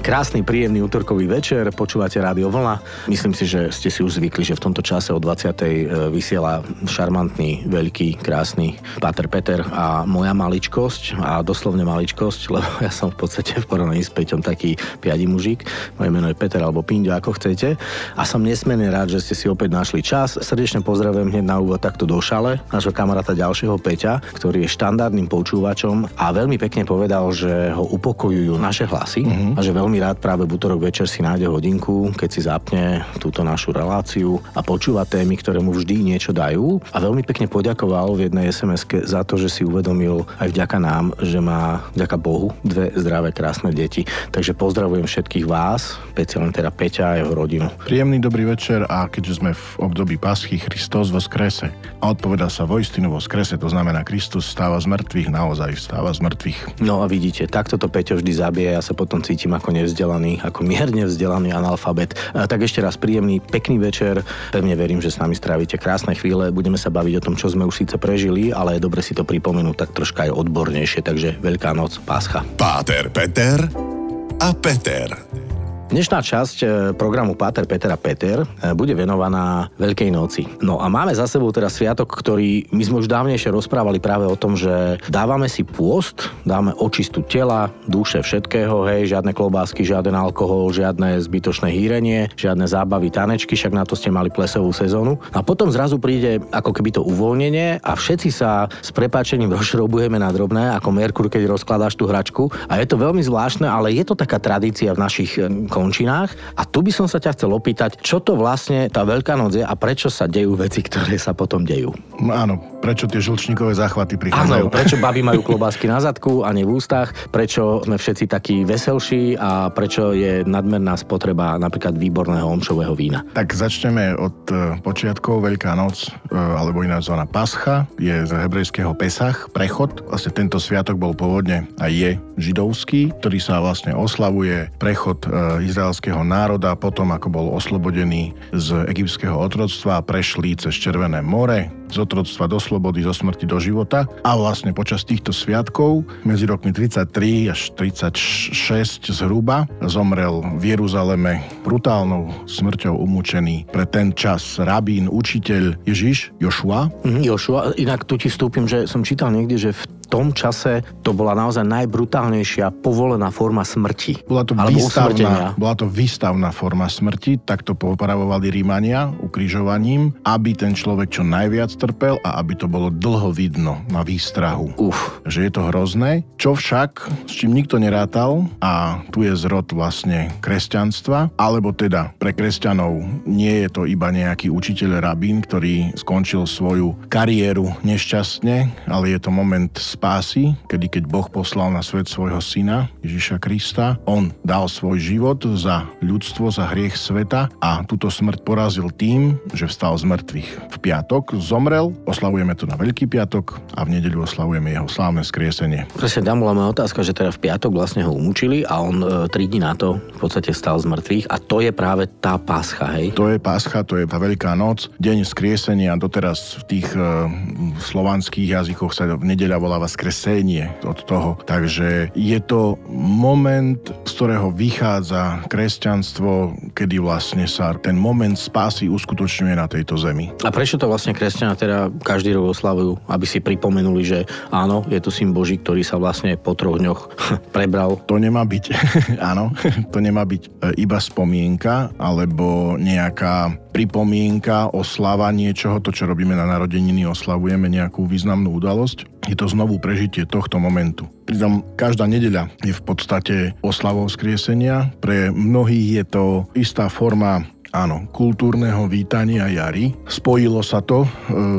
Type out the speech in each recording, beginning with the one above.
Krásny, príjemný útorkový večer, počúvate Rádio Vlna. Myslím si, že ste si už zvykli, že v tomto čase o 20. E, vysiela šarmantný, veľký, krásny Pater Peter a moja maličkosť, a doslovne maličkosť, lebo ja som v podstate v porovnaní s Peťom taký piadi mužík. Moje meno je Peter alebo Pinďo, ako chcete. A som nesmierne rád, že ste si opäť našli čas. Srdečne pozdravujem hneď na úvod takto do šale, nášho kamaráta ďalšieho Peťa, ktorý je štandardným počúvačom a veľmi pekne povedal, že ho upokojujú naše hlasy mm-hmm. a že veľmi veľmi rád práve v útorok večer si nájde hodinku, keď si zapne túto našu reláciu a počúva témy, ktoré mu vždy niečo dajú. A veľmi pekne poďakoval v jednej sms za to, že si uvedomil aj vďaka nám, že má vďaka Bohu dve zdravé, krásne deti. Takže pozdravujem všetkých vás, špeciálne teda Peťa a jeho rodinu. Príjemný dobrý večer a keďže sme v období paschy Kristus vo skrese a odpoveda sa vojstinu vo skrese, to znamená Kristus stáva z mŕtvych, naozaj stáva z mŕtvych. No a vidíte, takto to Peťo vždy zabije, ja sa potom cítim ako nevzdelaný, ako mierne vzdelaný analfabet. Tak ešte raz príjemný, pekný večer. Pevne verím, že s nami strávite krásne chvíle. Budeme sa baviť o tom, čo sme už síce prežili, ale je dobre si to pripomenúť tak troška aj odbornejšie. Takže Veľká noc, Páscha. Páter Peter a Peter. Dnešná časť e, programu Páter Peter a Peter e, bude venovaná Veľkej noci. No a máme za sebou teda sviatok, ktorý my sme už dávnejšie rozprávali práve o tom, že dávame si pôst, dáme očistu tela, duše, všetkého, hej, žiadne klobásky, žiaden alkohol, žiadne zbytočné hýrenie, žiadne zábavy, tanečky, však na to ste mali plesovú sezónu. A potom zrazu príde ako keby to uvoľnenie a všetci sa s prepáčením rozšrobujeme na drobné, ako Merkur, keď rozkladáš tú hračku. A je to veľmi zvláštne, ale je to taká tradícia v našich e, končinách. A tu by som sa ťa chcel opýtať, čo to vlastne tá Veľká noc je a prečo sa dejú veci, ktoré sa potom dejú. No áno, prečo tie žlčníkové záchvaty prichádzajú. Áno, prečo baby majú klobásky na zadku a nie v ústach, prečo sme všetci takí veselší a prečo je nadmerná spotreba napríklad výborného omšového vína. Tak začneme od e, počiatkov. Veľká noc, e, alebo iná zóna Pascha, je z hebrejského Pesach, prechod. Vlastne tento sviatok bol pôvodne a je židovský, ktorý sa vlastne oslavuje prechod e, izraelského národa potom, ako bol oslobodený z egyptského otroctva prešli cez Červené more, z otroctva do slobody, zo smrti do života. A vlastne počas týchto sviatkov medzi rokmi 33 až 36 zhruba zomrel v Jeruzaleme brutálnou smrťou umúčený pre ten čas rabín, učiteľ Ježiš, Jošua. Mm, Jošua, inak tu ti vstúpim, že som čítal niekde, že v tom čase to bola naozaj najbrutálnejšia povolená forma smrti. Bola to, výstavná, bola to výstavná forma smrti, tak to popravovali Rímania ukrižovaním, aby ten človek čo najviac trpel a aby to bolo dlho vidno na výstrahu. Uf. Že je to hrozné. Čo však, s čím nikto nerátal, a tu je zrod vlastne kresťanstva, alebo teda pre kresťanov nie je to iba nejaký učiteľ rabín, ktorý skončil svoju kariéru nešťastne, ale je to moment spásy, kedy keď Boh poslal na svet svojho syna Ježiša Krista, on dal svoj život za ľudstvo, za hriech sveta a túto smrť porazil tým, že vstal z mŕtvych. V piatok zomrel, oslavujeme to na Veľký piatok a v nedeľu oslavujeme jeho slávne skriesenie. Presne tam bola moja otázka, že teda v piatok vlastne ho umúčili a on e, tri dní na to v podstate stal z mŕtvych a to je práve tá páscha, hej? To je páscha, to je tá Veľká noc, deň skriesenia, doteraz v tých e, slovanských jazykoch sa nedeľa voláva skresenie od toho. Takže je to moment, z ktorého vychádza kresťanstvo, kedy vlastne sa ten moment spásy uskutočňuje na tejto zemi. A prečo to vlastne kresťania teda každý rok oslavujú? Aby si pripomenuli, že áno, je tu syn Boží, ktorý sa vlastne po troch dňoch prebral. To nemá byť, áno, to nemá byť e, iba spomienka alebo nejaká pripomienka, oslava niečoho, to čo robíme na narodeniny, oslavujeme nejakú významnú udalosť. Je to znovu prežitie tohto momentu. Pritom každá nedeľa je v podstate oslavou skriesenia. Pre mnohých je to istá forma áno, kultúrneho vítania jary. Spojilo sa to e,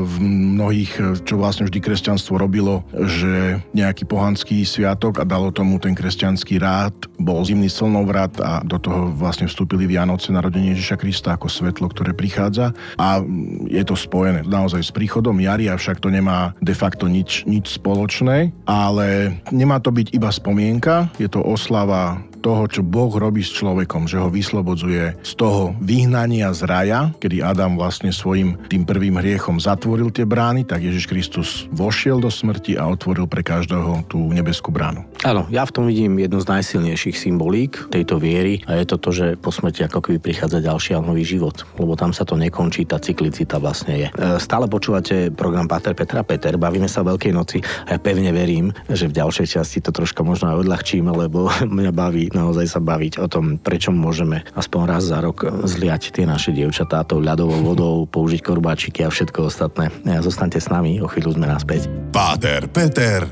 v mnohých, e, čo vlastne vždy kresťanstvo robilo, že nejaký pohanský sviatok a dalo tomu ten kresťanský rád, bol zimný slnovrat a do toho vlastne vstúpili Vianoce, narodenie Ježiša Krista ako svetlo, ktoré prichádza a je to spojené naozaj s príchodom jary, avšak to nemá de facto nič, nič spoločné, ale nemá to byť iba spomienka, je to oslava toho, čo Boh robí s človekom, že ho vyslobodzuje z toho vyhnania z raja, kedy Adam vlastne svojim tým prvým hriechom zatvoril tie brány, tak Ježiš Kristus vošiel do smrti a otvoril pre každého tú nebeskú bránu. Áno, ja v tom vidím jednu z najsilnejších symbolík tejto viery a je to to, že po smrti ako keby prichádza ďalší a nový život, lebo tam sa to nekončí, tá cyklicita vlastne je. E, stále počúvate program Pater Petra Peter, bavíme sa o Veľkej noci a ja pevne verím, že v ďalšej časti to troška možno aj odľahčíme, lebo mňa baví naozaj sa baviť o tom, prečo môžeme aspoň raz za rok zliať tie naše dievčatá tou ľadovou vodou, použiť korbáčiky a všetko ostatné. Zostaňte s nami, o chvíľu sme naspäť. Páter, Peter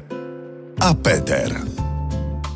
a Peter.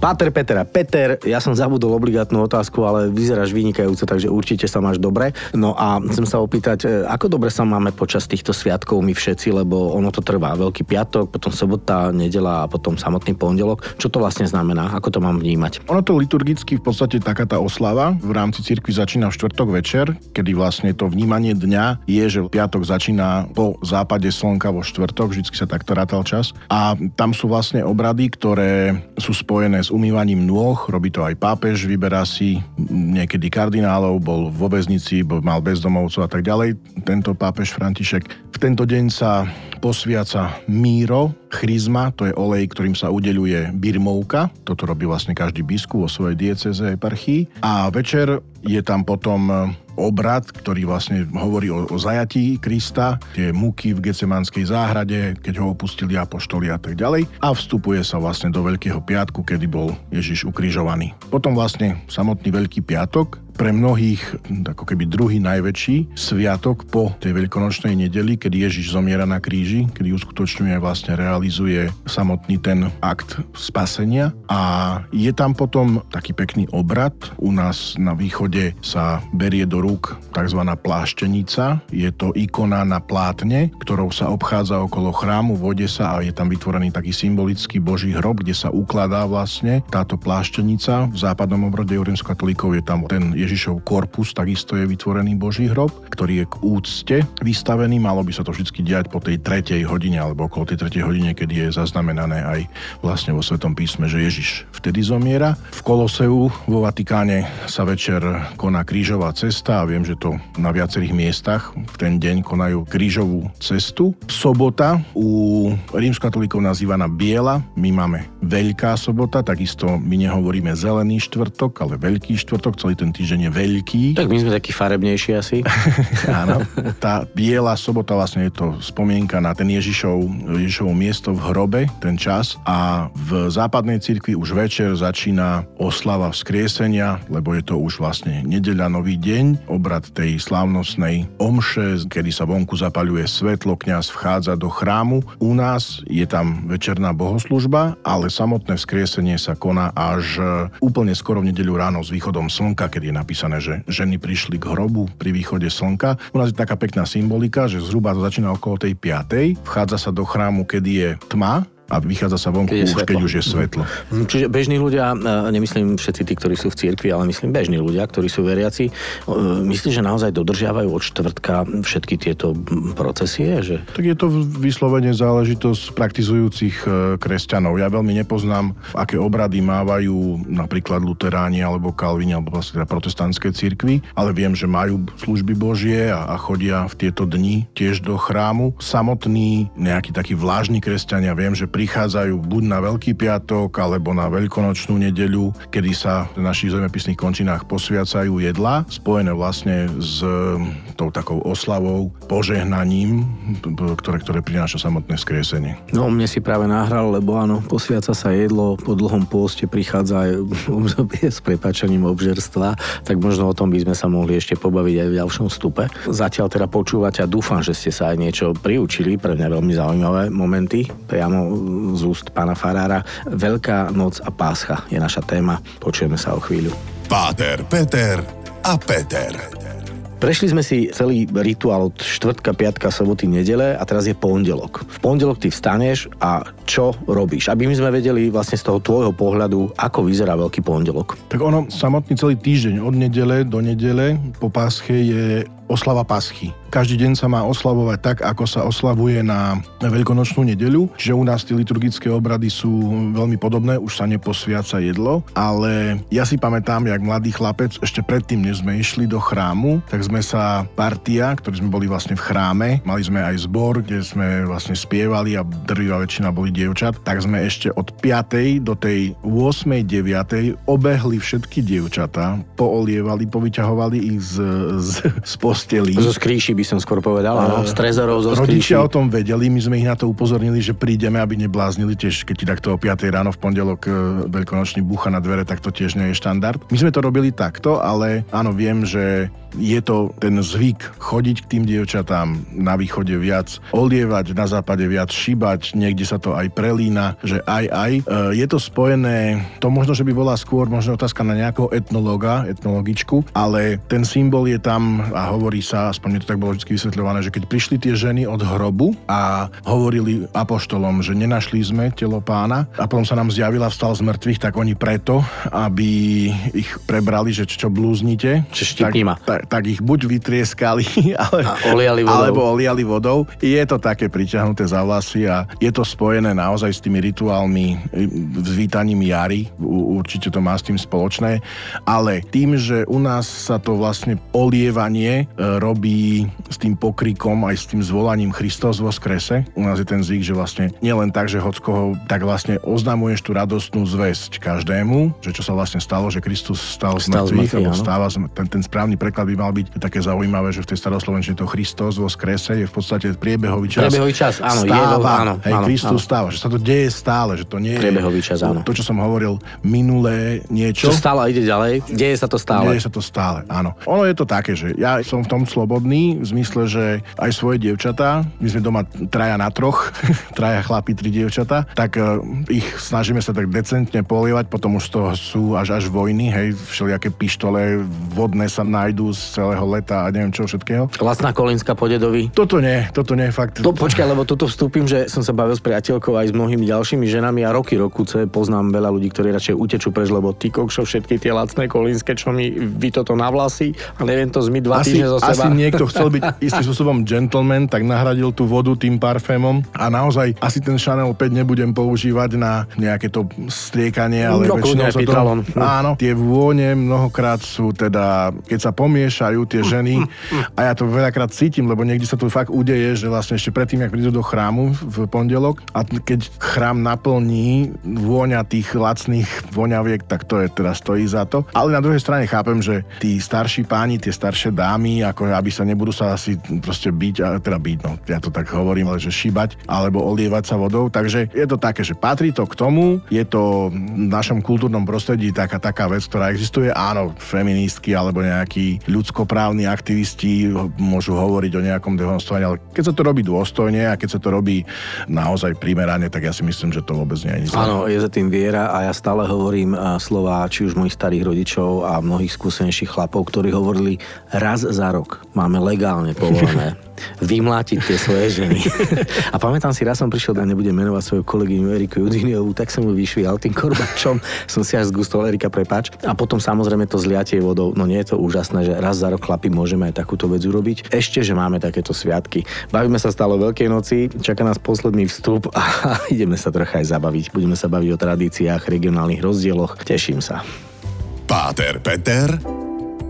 Páter a Peter, ja som zabudol obligátnu otázku, ale vyzeráš vynikajúco, takže určite sa máš dobre. No a chcem sa opýtať, e, ako dobre sa máme počas týchto sviatkov my všetci, lebo ono to trvá. Veľký piatok, potom sobota, nedela a potom samotný pondelok. Čo to vlastne znamená? Ako to mám vnímať? Ono to liturgicky v podstate taká tá oslava v rámci cirkvi začína v štvrtok večer, kedy vlastne to vnímanie dňa je, že piatok začína po západe slnka vo štvrtok, vždycky sa takto rátal čas. A tam sú vlastne obrady, ktoré sú spojené s umývaním nôh, robí to aj pápež, vyberá si niekedy kardinálov, bol vo väznici, bol, mal bezdomovcov a tak ďalej. Tento pápež František. V tento deň sa posviaca míro, chryzma, to je olej, ktorým sa udeľuje birmovka. Toto robí vlastne každý biskup vo svojej dieceze eparchii. A večer je tam potom obrad, ktorý vlastne hovorí o, o zajatí Krista, tie muky v Gecemanskej záhrade, keď ho opustili apoštoli a tak ďalej. A vstupuje sa vlastne do Veľkého piatku, kedy bol Ježiš ukrižovaný. Potom vlastne samotný Veľký piatok, pre mnohých ako keby druhý najväčší sviatok po tej veľkonočnej nedeli, kedy Ježiš zomiera na kríži, kedy uskutočňuje vlastne realizuje samotný ten akt spasenia a je tam potom taký pekný obrad. U nás na východe sa berie do rúk tzv. pláštenica. Je to ikona na plátne, ktorou sa obchádza okolo chrámu, vode sa a je tam vytvorený taký symbolický boží hrob, kde sa ukladá vlastne táto pláštenica. V západnom obrode rímskokatolíkov je tam ten Ježišov korpus takisto je vytvorený Boží hrob, ktorý je k úcte vystavený. Malo by sa to vždy diať po tej tretej hodine alebo okolo tej tretej hodine, kedy je zaznamenané aj vlastne vo Svetom písme, že Ježiš vtedy zomiera. V Koloseu vo Vatikáne sa večer koná krížová cesta a viem, že to na viacerých miestach v ten deň konajú krížovú cestu. Sobota u rímskatolíkov nazývaná biela, my máme Veľká sobota, takisto my nehovoríme zelený štvrtok, ale veľký štvrtok, celý ten týždeň je veľký. Tak my sme takí farebnejší asi. Áno. Tá biela sobota vlastne je to spomienka na ten Ježišov, Ježišov miesto v hrobe, ten čas. A v západnej cirkvi už večer začína oslava vzkriesenia, lebo je to už vlastne nedeľa, nový deň, obrad tej slávnostnej omše, kedy sa vonku zapaľuje svetlo, kňaz vchádza do chrámu. U nás je tam večerná bohoslužba, ale samotné vzkriesenie sa koná až úplne skoro v nedeľu ráno s východom slnka, kedy je napísané, že ženy prišli k hrobu pri východe slnka. U nás je taká pekná symbolika, že zhruba to začína okolo tej 5. Vchádza sa do chrámu, kedy je tma, a vychádza sa vonku keď už, keď už je svetlo. Mm, čiže bežní ľudia, nemyslím všetci tí, ktorí sú v cirkvi, ale myslím bežní ľudia, ktorí sú veriaci, myslíš, že naozaj dodržiavajú od štvrtka všetky tieto procesie? Že... Tak je to vyslovene záležitosť praktizujúcich e, kresťanov. Ja veľmi nepoznám, aké obrady mávajú napríklad luteráni alebo kalvini alebo vlastne teda protestantské cirkvy, ale viem, že majú služby Božie a, a chodia v tieto dni tiež do chrámu. Samotní nejakí takí vlážni kresťania, viem, že prichádzajú buď na Veľký piatok alebo na Veľkonočnú nedeľu, kedy sa v našich zemepisných končinách posviacajú jedla, spojené vlastne s mm, tou takou oslavou, požehnaním, ktoré, ktoré prináša samotné skriesenie. No, mne si práve nahral, lebo áno, posviaca sa jedlo, po dlhom pôste prichádza aj obdobie s prepačením obžerstva, tak možno o tom by sme sa mohli ešte pobaviť aj v ďalšom stupe. Zatiaľ teda počúvať a dúfam, že ste sa aj niečo priučili, pre mňa veľmi zaujímavé momenty, priamo z úst pána Farára. Veľká noc a páscha je naša téma. Počujeme sa o chvíľu. Páter, Peter a Peter. Prešli sme si celý rituál od štvrtka, piatka, soboty, nedele a teraz je pondelok. V pondelok ty vstaneš a čo robíš? Aby my sme vedeli vlastne z toho tvojho pohľadu, ako vyzerá Veľký pondelok. Tak ono, samotný celý týždeň od nedele do nedele po pásche je oslava paschy. Každý deň sa má oslavovať tak, ako sa oslavuje na veľkonočnú nedeľu, čiže u nás tie liturgické obrady sú veľmi podobné, už sa neposviaca jedlo, ale ja si pamätám, jak mladý chlapec, ešte predtým, než sme išli do chrámu, tak sme sa partia, ktorí sme boli vlastne v chráme, mali sme aj zbor, kde sme vlastne spievali a drvivá väčšina boli dievčat, tak sme ešte od 5. do tej 8. 9. obehli všetky dievčatá, poolievali, povyťahovali ich z, z, z posteli. Zo skríši by som skôr povedal, áno, z trezorov, zo Rodičia o tom vedeli, my sme ich na to upozornili, že prídeme, aby nebláznili tiež, keď ti takto o 5 ráno v pondelok e, veľkonočný búcha na dvere, tak to tiež nie je štandard. My sme to robili takto, ale áno, viem, že je to ten zvyk chodiť k tým dievčatám na východe viac, olievať, na západe viac šibať, niekde sa to aj prelína, že aj aj. E, je to spojené, to možno, že by bola skôr možno otázka na nejakého etnologa, etnologičku, ale ten symbol je tam a hovorí sa, aspoň to tak bolo vždy vysvetľované, že keď prišli tie ženy od hrobu a hovorili apoštolom, že nenašli sme telo pána a potom sa nám zjavila vstal z mŕtvych, tak oni preto, aby ich prebrali, že čo blúznite. Čiže tak, tak, tak ich buď vytrieskali, ale, a oliali vodou. alebo oliali vodou. Je to také priťahnuté za vlasy a je to spojené naozaj s tými rituálmi, s vítaním jary, určite to má s tým spoločné, ale tým, že u nás sa to vlastne olievanie e, robí s tým pokrikom aj s tým zvolaním Kristus vo skrese. U nás je ten zvyk, že vlastne nielen tak, že hockoho, tak vlastne oznamuješ tú radostnú zväzť každému, že čo sa vlastne stalo, že Kristus stal z mŕtvych, alebo stáva, ten, ten správny preklad by mal byť také zaujímavé, že v tej staroslovenčine to Kristus vo skrese je v podstate priebehový čas. Priebehový čas, áno. Stáva, je, áno, hej, áno, Kristus áno. stáva, že sa to deje stále, že to nie je... Priebehový čas, áno. To, čo som hovoril, minulé niečo. Čo stále ide ďalej, deje sa to stále. Deje sa to stále, áno. Ono je to také, že ja som v tom slobodný, v zmysle, že aj svoje dievčatá, my sme doma traja na troch, traja chlapi, tri dievčatá, tak uh, ich snažíme sa tak decentne polievať, potom už to sú až až vojny, hej, všelijaké pištole vodné sa nájdú z celého leta a neviem čo všetkého. Lacná Kolínska po dedovi. Toto nie, toto nie, fakt. To, počkaj, lebo toto vstúpim, že som sa bavil s priateľkou aj s mnohými ďalšími ženami a roky, rokuce poznám veľa ľudí, ktorí radšej utečú preč, lebo ty kokšo, všetky tie lacné kolínske, čo mi vy toto na vlasy a neviem to zmyť dva asi, týždne zo seba. Asi niekto chcel byť istým spôsobom gentleman, tak nahradil tú vodu tým parfémom a naozaj asi ten Chanel 5 nebudem používať na nejaké to striekanie, ale no, väčšinou sa to... Áno, tie vône mnohokrát sú teda, keď sa pomiešajú tie ženy a ja to veľakrát cítim, lebo niekde sa to fakt udeje, že vlastne ešte predtým, ak prídu do chrámu v pondelok a keď chrám naplní vôňa tých lacných voňaviek, tak to je teda stojí za to. Ale na druhej strane chápem, že tí starší páni, tie staršie dámy, ako aby sa nebudú sa asi proste byť, a teda byť, no ja to tak hovorím, ale že šíbať alebo olievať sa vodou. Takže je to také, že patrí to k tomu, je to v našom kultúrnom prostredí taká, taká vec, ktorá existuje. Áno, feministky alebo nejakí ľudskoprávni aktivisti môžu hovoriť o nejakom dehonstovaní, ale keď sa to robí dôstojne a keď sa to robí naozaj primerane, tak ja si myslím, že to vôbec nie je nič. Áno, je za tým viera a ja stále hovorím slova či už mojich starých rodičov a mnohých skúsenejších chlapov, ktorí hovorili raz za rok máme legálne povolené vymlátiť tie svoje ženy. a pamätám si, raz som prišiel, a nebudem menovať svoju kolegyňu Eriku Judiniovú, tak som ju vyšvial tým korbačom, som si až zgustol Erika, prepač. A potom samozrejme to zliatie vodou, no nie je to úžasné, že raz za rok chlapi môžeme aj takúto vec urobiť. Ešte, že máme takéto sviatky. Bavíme sa stále o Veľkej noci, čaká nás posledný vstup a ideme sa trocha aj zabaviť. Budeme sa baviť o tradíciách, regionálnych rozdieloch. Teším sa. Páter Peter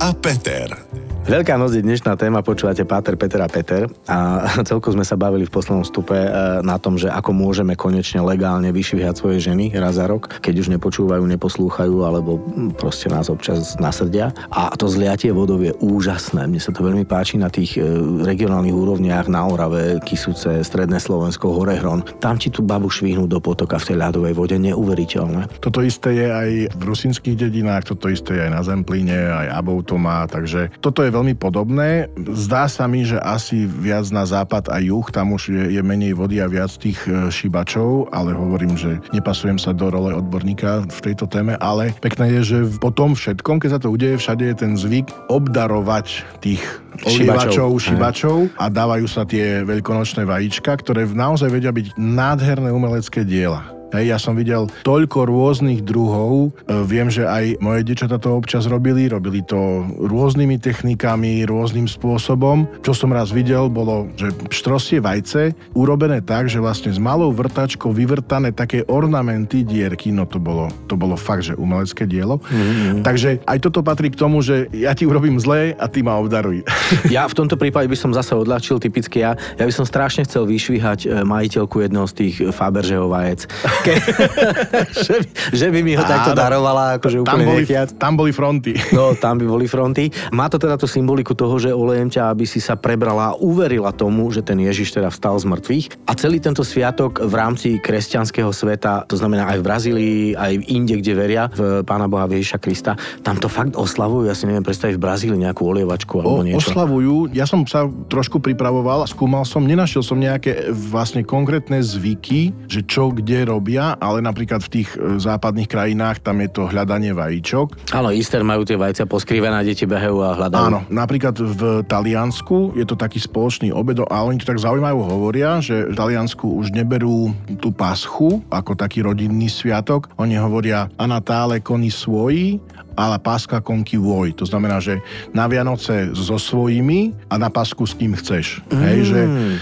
a Peter. Veľká noc je dnešná téma, počúvate Páter, Peter a Peter a celko sme sa bavili v poslednom stupe e, na tom, že ako môžeme konečne legálne vyšvihať svoje ženy raz za rok, keď už nepočúvajú, neposlúchajú alebo proste nás občas nasrdia. A to zliatie vodov je úžasné. Mne sa to veľmi páči na tých e, regionálnych úrovniach na Orave, Kisuce, Stredné Slovensko, Horehron. Tam ti tú babu švihnú do potoka v tej ľadovej vode, neuveriteľné. Toto isté je aj v rusinských dedinách, toto isté je aj na Zemplíne, aj Abou to má, takže toto je veľmi podobné. Zdá sa mi, že asi viac na západ a juh, tam už je, je menej vody a viac tých e, šibačov, ale hovorím, že nepasujem sa do role odborníka v tejto téme, ale pekné je, že po tom všetkom, keď sa to udeje, všade je ten zvyk obdarovať tých olievačov, šibačov a dávajú sa tie veľkonočné vajíčka, ktoré naozaj vedia byť nádherné umelecké diela. Hej, ja som videl toľko rôznych druhov. E, viem, že aj moje dečata to občas robili. Robili to rôznymi technikami, rôznym spôsobom. Čo som raz videl, bolo, že štrosie vajce urobené tak, že vlastne s malou vrtačkou vyvrtané také ornamenty dierky, no to bolo, to bolo fakt, že umelecké dielo. Mm-hmm. Takže aj toto patrí k tomu, že ja ti urobím zlé a ty ma obdaruj. Ja v tomto prípade by som zase odľahčil typicky ja. Ja by som strašne chcel vyšvihať e, majiteľku jedného z tých Fabergeho vajec. Ke, že, by, že by mi ho Áno, takto darovala, akože úplne tam boli. Tam boli fronty. No, tam by boli fronty. Má to teda tú symboliku toho, že olejem ťa, aby si sa prebrala a uverila tomu, že ten Ježiš teda vstal z mŕtvych. A celý tento sviatok v rámci kresťanského sveta, to znamená aj v Brazílii, aj v inde, kde veria v Pána Boha Ježiša Krista, tam to fakt oslavujú. Ja si neviem predstaviť v Brazílii nejakú olievačku alebo o, niečo. Oslavujú. Ja som sa trošku pripravoval a skúmal som, nenašiel som nejaké vlastne konkrétne zvyky, že čo kde robia, ale napríklad v tých e, západných krajinách tam je to hľadanie vajíčok. Áno, Easter majú tie vajcia poskrivené, deti behajú a hľadajú. Áno, napríklad v Taliansku je to taký spoločný obed, ale oni to tak zaujímajú hovoria, že v Taliansku už neberú tú paschu ako taký rodinný sviatok. Oni hovoria a Natále koni svoji ale páska konky voj. To znamená, že na Vianoce so svojimi a na Pasku s kým chceš. Mm, Hej, že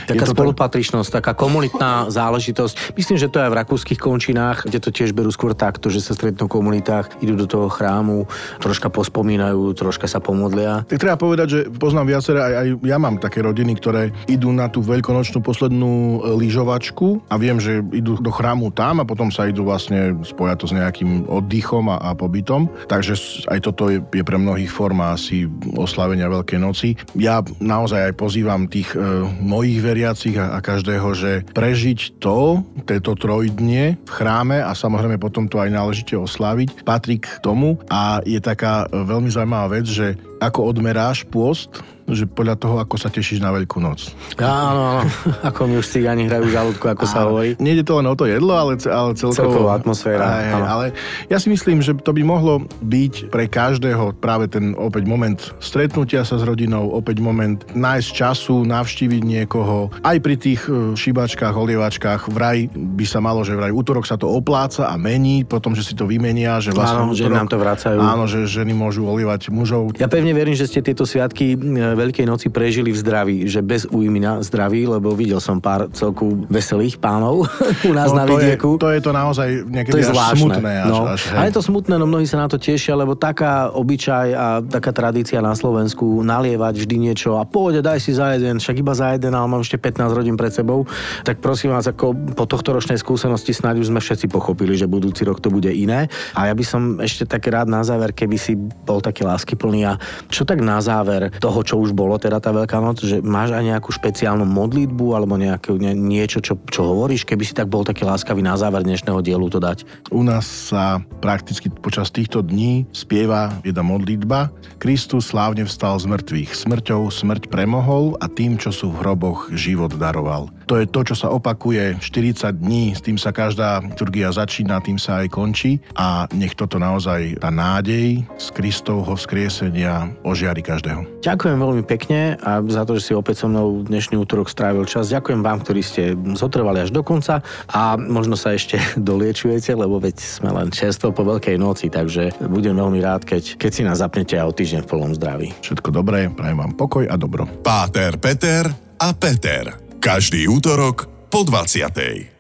taká spolupatričnosť, tak... taká komunitná záležitosť. Myslím, že to je aj v rakúskych končinách, kde to tiež berú skôr takto, že sa stretnú v komunitách, idú do toho chrámu, troška pospomínajú, troška sa pomodlia. Tak treba povedať, že poznám viaceré, aj, aj ja mám také rodiny, ktoré idú na tú veľkonočnú poslednú e, lyžovačku a viem, že idú do chrámu tam a potom sa idú vlastne spojať to s nejakým oddychom a, a pobytom. Takže aj toto je, je pre mnohých forma asi oslavenia Veľkej noci. Ja naozaj aj pozývam tých e, mojich veriacich a, a každého, že prežiť to, tieto trojdnie v chráme a samozrejme potom to aj náležite osláviť, patrí k tomu a je taká e, veľmi zaujímavá vec, že ako odmeráš pôst, že podľa toho, ako sa tešíš na Veľkú noc. Áno, áno. ako mi už cigáni hrajú žalúdku, ako sa hovorí. Nejde to len o to jedlo, ale, ale celkovo... Celková atmosféra. Aj, aj, ale ja si myslím, že to by mohlo byť pre každého práve ten opäť moment stretnutia sa s rodinou, opäť moment nájsť času, navštíviť niekoho. Aj pri tých e, šibačkách, olievačkách vraj by sa malo, že vraj útorok sa to opláca a mení, potom, že si to vymenia, že vlastne áno, útorok, že nám to vracajú. Áno, že ženy môžu olievať mužov. Ja pevne verím, že ste tieto sviatky e, Veľkej noci prežili v zdraví, že bez újmy na zdraví, lebo videl som pár celku veselých pánov u nás no, na vidieku. To je, to je to naozaj niekedy to je až zvláštne. smutné. Až, no. až, Ale je to smutné, no mnohí sa na to tešia, lebo taká obyčaj a taká tradícia na Slovensku nalievať vždy niečo a pôjde, daj si za jeden, však iba za jeden, ale mám ešte 15 rodín pred sebou. Tak prosím vás, ako po tohto ročnej skúsenosti snáď už sme všetci pochopili, že budúci rok to bude iné. A ja by som ešte tak rád na záver, keby si bol taký láskyplný a čo tak na záver toho, čo už bolo teda tá Veľká noc, že máš aj nejakú špeciálnu modlitbu alebo nejaké, nie, niečo, čo, čo hovoríš, keby si tak bol taký láskavý na záver dnešného dielu to dať? U nás sa prakticky počas týchto dní spieva jedna modlitba. Kristus slávne vstal z mŕtvych. Smrťou smrť premohol a tým, čo sú v hroboch, život daroval. To je to, čo sa opakuje 40 dní, s tým sa každá liturgia začína, tým sa aj končí a nech toto naozaj tá nádej z Kristovho vzkriesenia ožiari každého. Ďakujem veľmi pekne a za to, že si opäť so mnou dnešný útorok strávil čas. Ďakujem vám, ktorí ste zotrvali až do konca a možno sa ešte doliečujete, lebo veď sme len čerstvo po Veľkej noci, takže budem veľmi rád, keď, keď si nás zapnete a o týždeň v plnom zdraví. Všetko dobré, prajem vám pokoj a dobro. Páter, Peter a Peter. Každý útorok po 20.